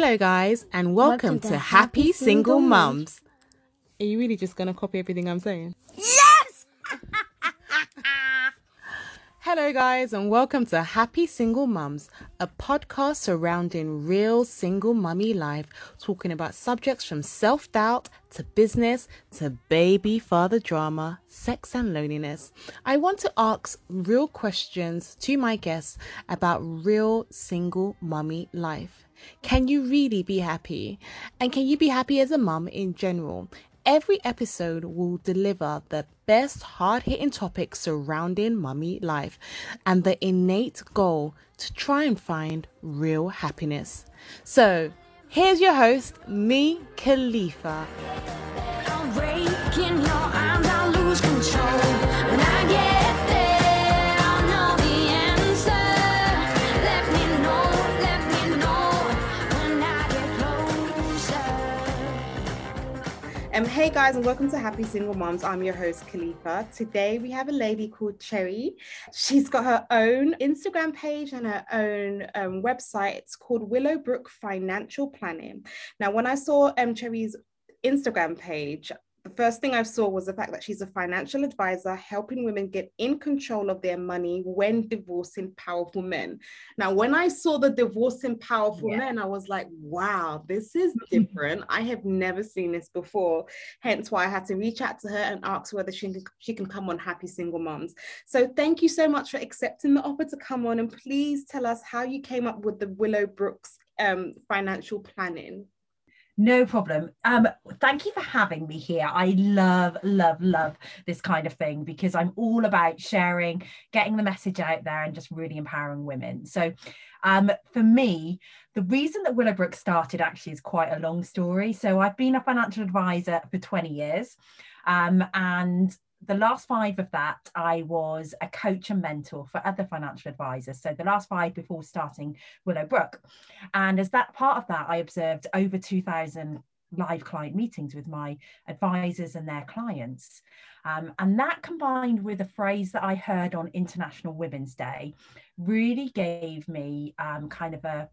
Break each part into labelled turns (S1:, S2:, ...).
S1: Hello, guys, and welcome, welcome to, to, Happy, Single, Single Mums. Are you really just going to copy everything I'm saying?
S2: Yes!
S1: Hello, guys, and welcome to Happy Single Mums, a podcast surrounding real single mummy life, talking about subjects from self doubt to business to baby father drama, sex, and loneliness. I want to ask real questions to my guests about real single mummy life. Can you really be happy? And can you be happy as a mum in general? Every episode will deliver the best hard hitting topics surrounding mummy life and the innate goal to try and find real happiness. So, here's your host, me, Khalifa. Um, hey guys, and welcome to Happy Single Moms. I'm your host, Khalifa. Today we have a lady called Cherry. She's got her own Instagram page and her own um, website. It's called Willowbrook Financial Planning. Now, when I saw um, Cherry's Instagram page, the first thing I saw was the fact that she's a financial advisor helping women get in control of their money when divorcing powerful men. Now, when I saw the divorcing powerful yeah. men, I was like, wow, this is different. I have never seen this before. Hence why I had to reach out to her and ask whether she can, she can come on Happy Single Moms. So thank you so much for accepting the offer to come on. And please tell us how you came up with the Willow Brooks um, financial planning.
S2: No problem. Um, thank you for having me here. I love, love, love this kind of thing because I'm all about sharing, getting the message out there, and just really empowering women. So, um, for me, the reason that Willowbrook started actually is quite a long story. So, I've been a financial advisor for 20 years. Um, and the last five of that, I was a coach and mentor for other financial advisors. So the last five before starting Willowbrook. And as that part of that, I observed over 2,000 live client meetings with my advisors and their clients. Um, and that combined with a phrase that I heard on International Women's Day really gave me um, kind of a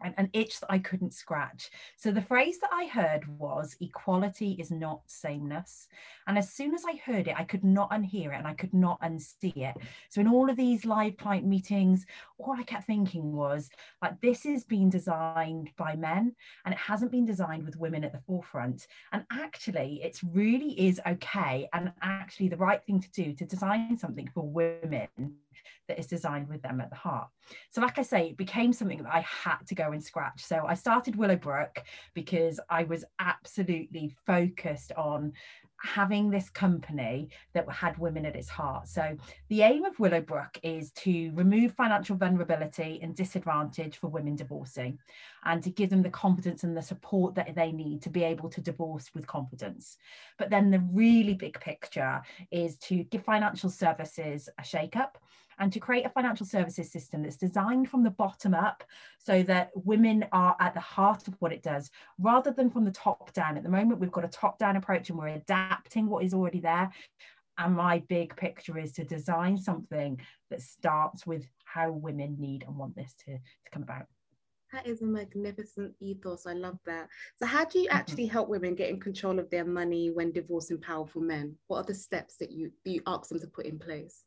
S2: an, itch that I couldn't scratch. So the phrase that I heard was equality is not sameness. And as soon as I heard it, I could not unhear it and I could not unsee it. So in all of these live client meetings, all I kept thinking was like this is being designed by men and it hasn't been designed with women at the forefront. And actually, it's really is okay and actually the right thing to do to design something for women that is designed with them at the heart. So, like I say, it became something that I had to go and scratch. So, I started Willowbrook because I was absolutely focused on having this company that had women at its heart. So the aim of Willowbrook is to remove financial vulnerability and disadvantage for women divorcing and to give them the confidence and the support that they need to be able to divorce with confidence. But then the really big picture is to give financial services a shake up and to create a financial services system that's designed from the bottom up so that women are at the heart of what it does rather than from the top down. At the moment, we've got a top down approach and we're adapting what is already there. And my big picture is to design something that starts with how women need and want this to, to come about.
S1: That is a magnificent ethos. I love that. So, how do you mm-hmm. actually help women get in control of their money when divorcing powerful men? What are the steps that you you ask them to put in place?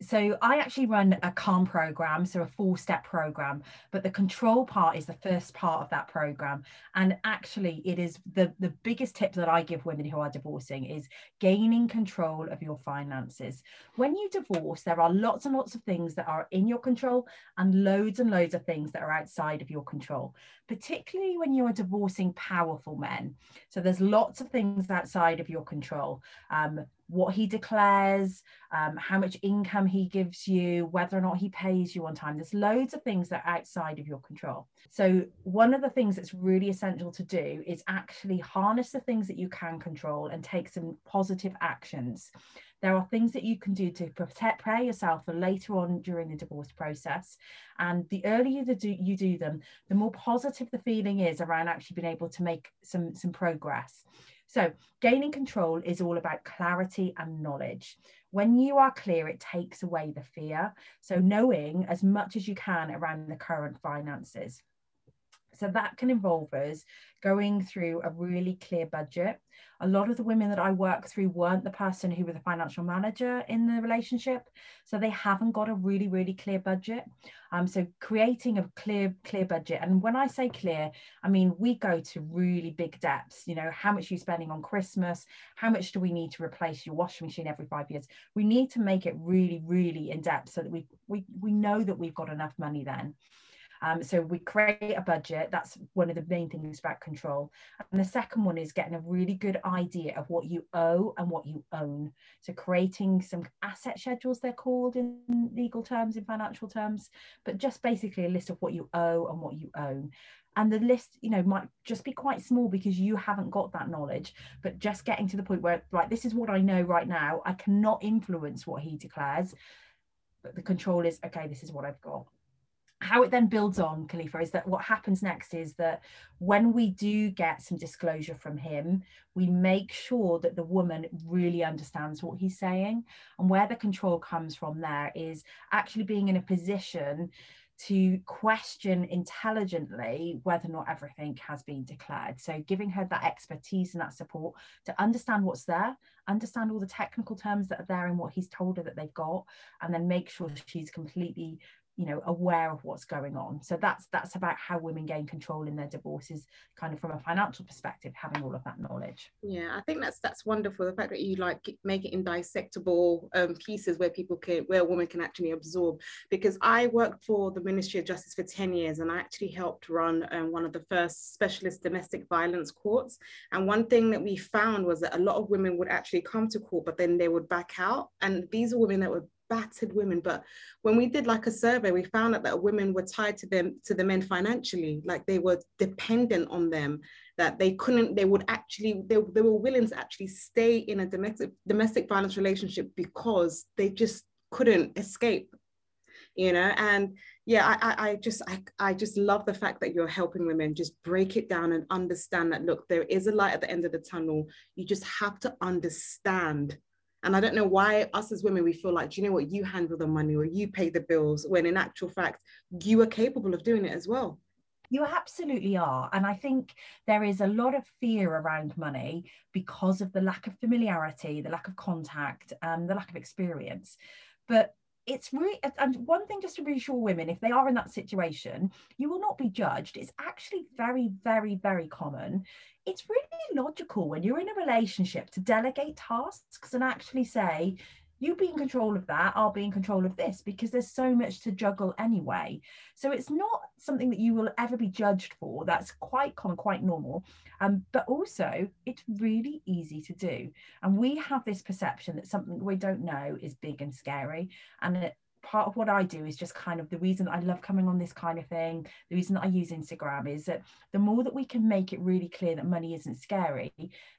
S2: So I actually run a calm program, so a four step program, but the control part is the first part of that program. And actually, it is the, the biggest tip that I give women who are divorcing is gaining control of your finances. When you divorce, there are lots and lots of things that are in your control and loads and loads of things that are outside of your control, particularly when you are divorcing powerful men. So there's lots of things outside of your control. Um, what he declares, um, how much income he gives you, whether or not he pays you on time. There's loads of things that are outside of your control. So, one of the things that's really essential to do is actually harness the things that you can control and take some positive actions. There are things that you can do to protect, prepare yourself for later on during the divorce process. And the earlier you do, you do them, the more positive the feeling is around actually being able to make some, some progress. So, gaining control is all about clarity and knowledge. When you are clear, it takes away the fear. So, knowing as much as you can around the current finances. So that can involve us going through a really clear budget. A lot of the women that I work through weren't the person who was the financial manager in the relationship, so they haven't got a really, really clear budget. Um, so creating a clear, clear budget, and when I say clear, I mean we go to really big depths. You know, how much are you spending on Christmas? How much do we need to replace your washing machine every five years? We need to make it really, really in depth so that we we we know that we've got enough money then. Um, so we create a budget. That's one of the main things about control. And the second one is getting a really good idea of what you owe and what you own. So creating some asset schedules, they're called in legal terms, in financial terms, but just basically a list of what you owe and what you own and the list you know might just be quite small because you haven't got that knowledge but just getting to the point where right this is what i know right now i cannot influence what he declares but the control is okay this is what i've got how it then builds on Khalifa is that what happens next is that when we do get some disclosure from him, we make sure that the woman really understands what he's saying. And where the control comes from there is actually being in a position to question intelligently whether or not everything has been declared. So, giving her that expertise and that support to understand what's there, understand all the technical terms that are there and what he's told her that they've got, and then make sure she's completely you know aware of what's going on. So that's that's about how women gain control in their divorces kind of from a financial perspective having all of that knowledge.
S1: Yeah i think that's that's wonderful the fact that you like make it in dissectable um, pieces where people can where a woman can actually absorb. Because i worked for the ministry of justice for 10 years and i actually helped run um, one of the first specialist domestic violence courts. And one thing that we found was that a lot of women would actually come to court but then they would back out. And these are women that were battered women. But when we did like a survey we found out that women were tied to them to the men financially. Like they were dependent on them that they couldn't they would actually they, they were willing to actually stay in a domestic domestic violence relationship because they just couldn't escape you know? And yeah I, I just I, I just love the fact that you're helping women. Just break it down and understand that look there is a light at the end of the tunnel. You just have to understand and I don't know why us as women, we feel like, do you know what, you handle the money or you pay the bills, when in actual fact, you are capable of doing it as well.
S2: You absolutely are. And I think there is a lot of fear around money because of the lack of familiarity, the lack of contact, and um, the lack of experience. But it's really and one thing just to reassure women if they are in that situation you will not be judged. It's actually very very very common. It's really logical when you're in a relationship to delegate tasks and actually say you be in control of that i'll be in control of this because there's so much to juggle anyway. So it's not something that you will ever be judged for. That's quite common quite normal. Um, but also it's really easy to do. And we have this perception that something we don't know is big and scary and it, part of what I do is just kind of the reason I love coming on this kind of thing, the reason that I use Instagram is that the more that we can make it really clear that money isn't scary,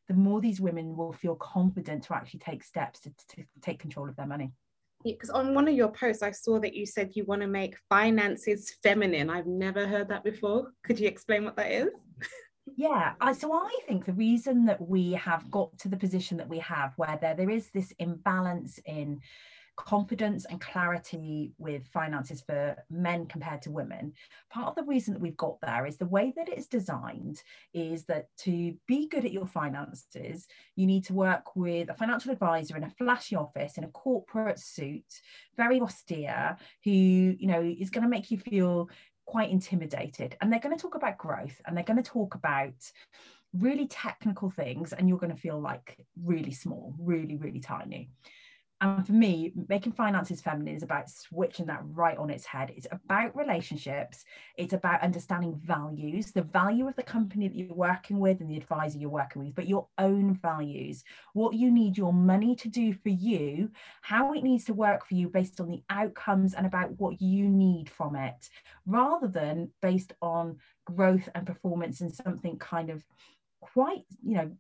S2: the more these women will feel confident to actually take steps to, to take control of their money.
S1: Because on one of your posts, I saw that you said you want to make finances feminine. I've never heard that before. Could you explain what that is?
S2: yeah I, so i think the reason that we have got to the position that we have where there, there is this imbalance in confidence and clarity with finances for men compared to women. Part of the reason that we've got there is the way that it's designed is that to be good at your finances, you need to work with a financial advisor in a flashy office in a corporate suit, very austere, who, you know, is going to make you feel quite intimidated. And they're going to talk about growth and they're going to talk about really technical things and you're going to feel like really small, really, really tiny and for me making finances feminine is about switching that right on its head. It's about relationships. It's about understanding values the value of the company that you're working with and the advisor you're working with but your own values what you need your money to do for you how it needs to work for you based on the outcomes and about what you need from it rather than based on growth and performance and something kind of quite you know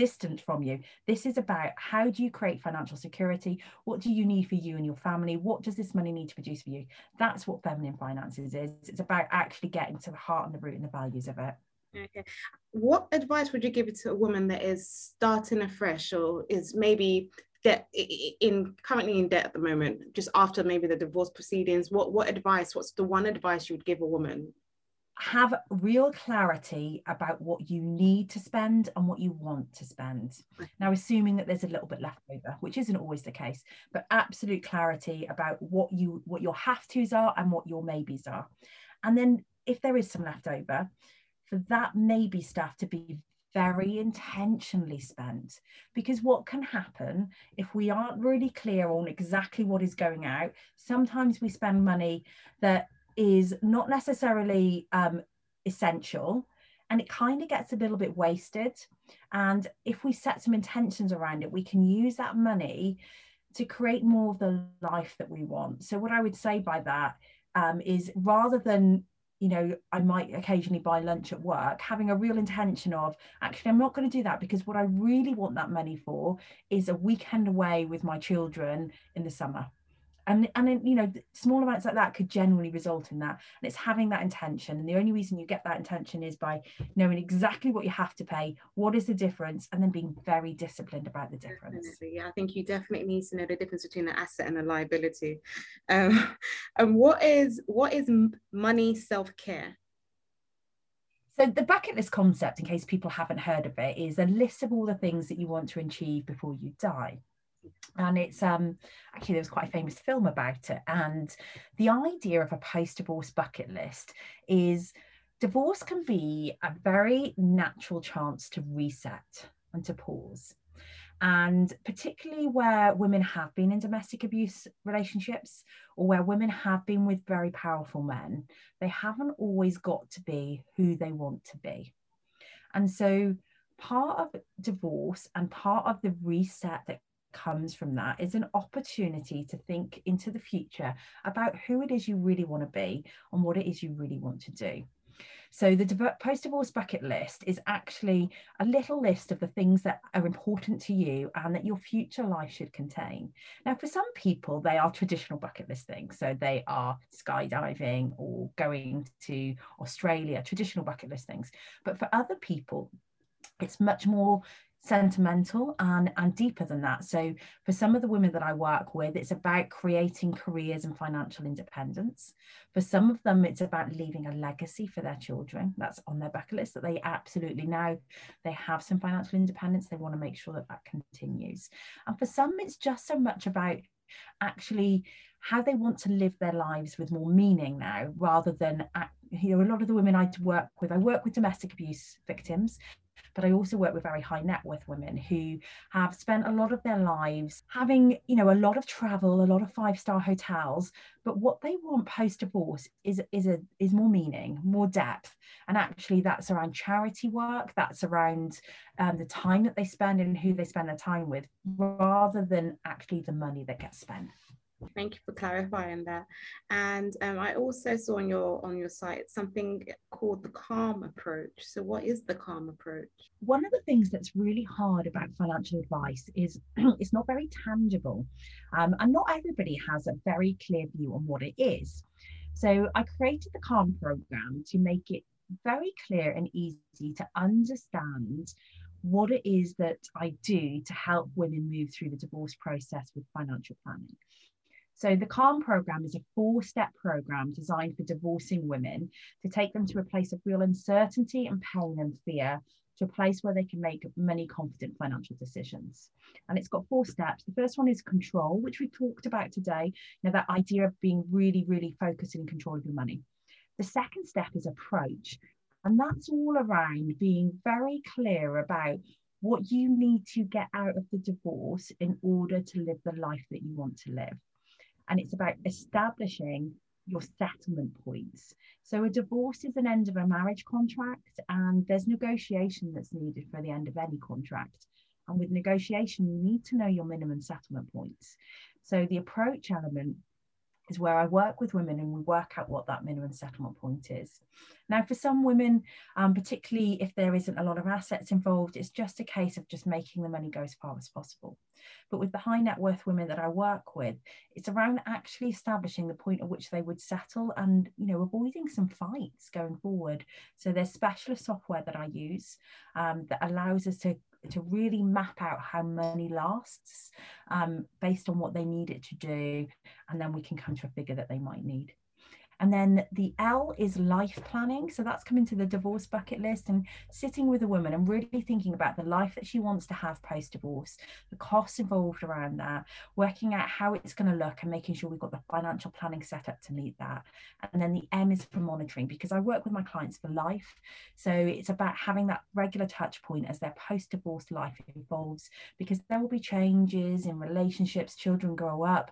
S2: distant from you. This is about how do you create financial security? What do you need for you and your family? What does this money need to produce for you? That's what feminine finances is. It's about actually getting to the heart and the root and the values of it.
S1: Okay. What advice would you give to a woman that is starting afresh or is maybe debt in currently in debt at the moment, just after maybe the divorce proceedings? What what advice? What's the one advice you would give a woman
S2: have real clarity about what you need to spend and what you want to spend. Mm-hmm. Now, assuming that there's a little bit left over, which isn't always the case, but absolute clarity about what you what your have tos are and what your maybes are. And then if there is some left over, for that maybe stuff to be very intentionally spent because what can happen if we aren't really clear on exactly what is going out sometimes we spend money that is not necessarily um, essential and it kind of gets a little bit wasted. And if we set some intentions around it, we can use that money to create more of the life that we want. So, what I would say by that um, is rather than you know, I might occasionally buy lunch at work, having a real intention of actually, I'm not going to do that because what I really want that money for is a weekend away with my children in the summer and and you know small amounts like that could generally result in that. And it's having that intention. And the only reason you get that intention is by knowing exactly what you have to pay what is the difference and then being very disciplined about the difference.
S1: Definitely. yeah i think you definitely need to know the difference between an asset and a liability. Um, and what is what is money self-care?
S2: So the bucket list concept, in case people haven't heard of it, is a list of all the things that you want to achieve before you die and it's um actually there was quite a famous film about it and the idea of a post-divorce bucket list is divorce can be a very natural chance to reset and to pause. And particularly where women have been in domestic abuse relationships or where women have been with very powerful men they haven't always got to be who they want to be. And so part of divorce and part of the reset that comes from that is an opportunity to think into the future about who it is you really want to be and what it is you really want to do. So the post divorce bucket list is actually a little list of the things that are important to you and that your future life should contain. Now, for some people, they are traditional bucket list things. So they are skydiving or going to Australia, traditional bucket list things. But for other people, it's much more sentimental and and deeper than that. So for some of the women that i work with it's about creating careers and financial independence. For some of them it's about leaving a legacy for their children that's on their bucket list that they absolutely now they have some financial independence. They want to make sure that that continues. And for some it's just so much about actually how they want to live their lives with more meaning now rather than you know a lot of the women i work with i work with domestic abuse victims but I also work with very high net worth women who have spent a lot of their lives having, you know, a lot of travel, a lot of five star hotels. But what they want post divorce is is a is more meaning, more depth, and actually that's around charity work. That's around um, the time that they spend and who they spend their time with, rather than actually the money that gets spent.
S1: Thank you for clarifying that. And um, I also saw on your on your site something called the calm approach. So what is the calm approach?
S2: One of the things that's really hard about financial advice is it's not very tangible, um, and not everybody has a very clear view on what it is. So I created the calm program to make it very clear and easy to understand what it is that I do to help women move through the divorce process with financial planning. So the CALM program is a four step program designed for divorcing women to take them to a place of real uncertainty and pain and fear to a place where they can make many confident financial decisions. And it's got four steps. The first one is control, which we talked about today. You know, that idea of being really, really focused in control of your money. The second step is approach. And that's all around being very clear about what you need to get out of the divorce in order to live the life that you want to live and it's about establishing your settlement points. So a divorce is an end of a marriage contract, and there's negotiation that's needed for the end of any contract. And with negotiation, you need to know your minimum settlement points. So the approach element is where I work with women and we work out what that minimum settlement point is. Now, for some women, um, particularly if there isn't a lot of assets involved, it's just a case of just making the money go as far as possible. But with the high net worth women that I work with, it's around actually establishing the point at which they would settle and, you know, avoiding some fights going forward. So there's specialist software that I use um, that allows us to to really map out how money lasts um, based on what they need it to do, and then we can come to a figure that they might need. And then the L is life planning. So that's coming to the divorce bucket list and sitting with a woman and really thinking about the life that she wants to have post divorce, the costs involved around that, working out how it's going to look and making sure we've got the financial planning set up to meet that. And then the M is for monitoring because I work with my clients for life. So it's about having that regular touch point as their post divorce life evolves because there will be changes in relationships, children grow up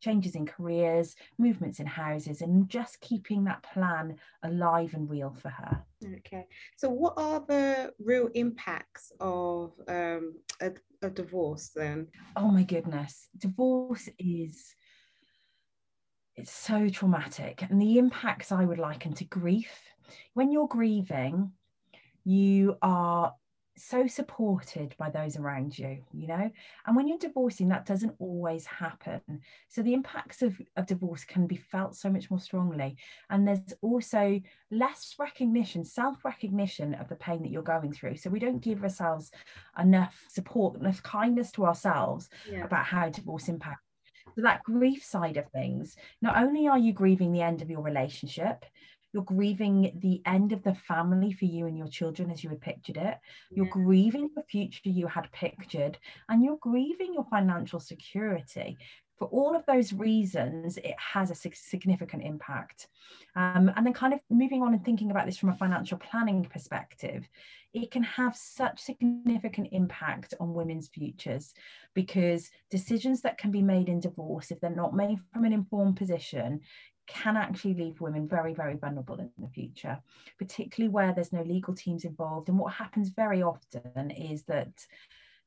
S2: changes in careers, movements in houses, and just keeping that plan alive and real for her.
S1: Okay. So, what are the real impacts of um, a, a divorce then?
S2: Oh my goodness. Divorce is it's so traumatic and the impacts i would liken to grief when you're grieving you are so supported by those around you you know? And when you're divorcing that doesn't always happen. So the impacts of, of divorce can be felt so much more strongly. And there's also less recognition self-recognition of the pain that you're going through. So we don't mm-hmm. give ourselves enough support enough kindness to ourselves yeah. about how divorce impacts. So that grief side of things not only are you grieving the end of your relationship you're grieving the end of the family for you and your children as you had pictured it. You're yeah. grieving the future you had pictured, and you're grieving your financial security. For all of those reasons, it has a significant impact. Um, and then, kind of moving on and thinking about this from a financial planning perspective, it can have such significant impact on women's futures because decisions that can be made in divorce, if they're not made from an informed position, can actually leave women very, very vulnerable in the future, particularly where there's no legal teams involved. And what happens very often is that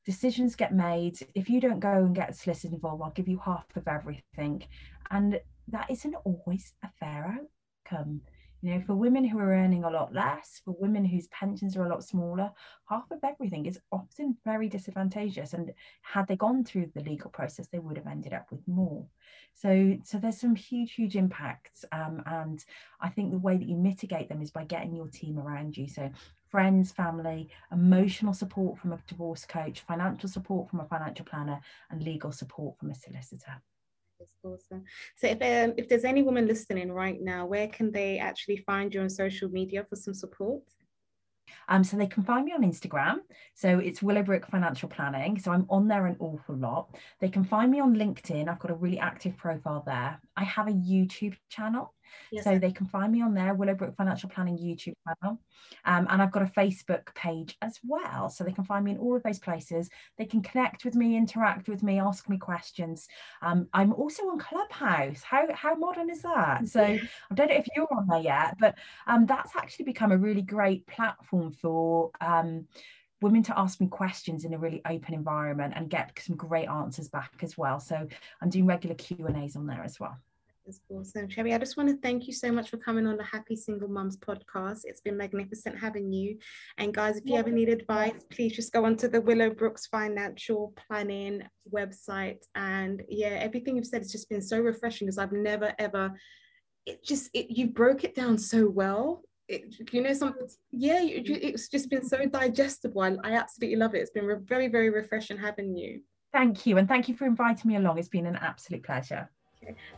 S2: decisions get made. If you don't go and get solicitors involved, I'll give you half of everything. And that isn't always a fair outcome. You know, for women who are earning a lot less, for women whose pensions are a lot smaller, half of everything is often very disadvantageous. And had they gone through the legal process, they would have ended up with more. So, so there's some huge, huge impacts. Um, and I think the way that you mitigate them is by getting your team around you. So friends, family, emotional support from a divorce coach, financial support from a financial planner, and legal support from a solicitor.
S1: Awesome. So if um, if there's any woman listening right now, where can they actually find you on social media for some support?
S2: Um, so they can find me on Instagram. So it's Willowbrook Financial Planning. So I'm on there an awful lot. They can find me on LinkedIn. I've got a really active profile there. I have a YouTube channel. Yes. So they can find me on there, Willowbrook Financial Planning YouTube channel. Um, and I've got a Facebook page as well. So they can find me in all of those places. They can connect with me, interact with me, ask me questions. Um, I'm also on Clubhouse. How, how modern is that? So I don't know if you're on there yet, but um, that's actually become a really great platform for um, women to ask me questions in a really open environment and get some great answers back as well. So I'm doing regular Q and A's on there as well.
S1: That's awesome. Cherry, I just want to thank you so much for coming on the Happy Single Mums podcast. It's been magnificent having you. And guys, if you ever need advice, please just go onto the Willow Brooks Financial Planning website. And yeah, everything you've said has just been so refreshing because I've never ever, it just, it, you broke it down so well. It, you know, some, yeah, it's just been so digestible. I, I absolutely love it. It's been re- very, very refreshing having you.
S2: Thank you. And thank you for inviting me along. It's been an absolute pleasure.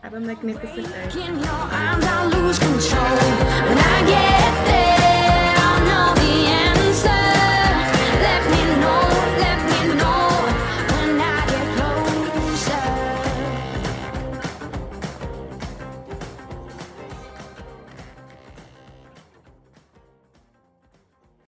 S1: Have a magnificent day.